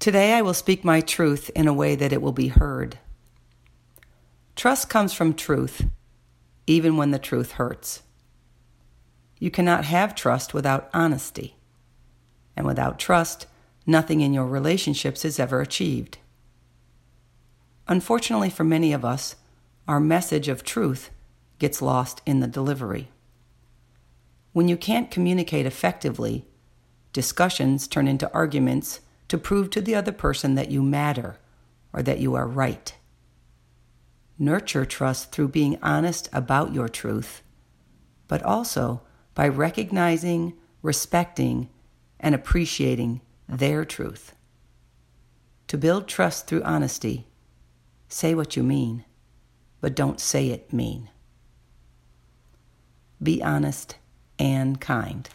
Today I will speak my truth in a way that it will be heard. Trust comes from truth, even when the truth hurts. You cannot have trust without honesty. And without trust, nothing in your relationships is ever achieved. Unfortunately for many of us, our message of truth gets lost in the delivery. When you can't communicate effectively, discussions turn into arguments to prove to the other person that you matter or that you are right. Nurture trust through being honest about your truth, but also by recognizing, respecting, and appreciating their truth. To build trust through honesty, say what you mean, but don't say it mean. Be honest and kind.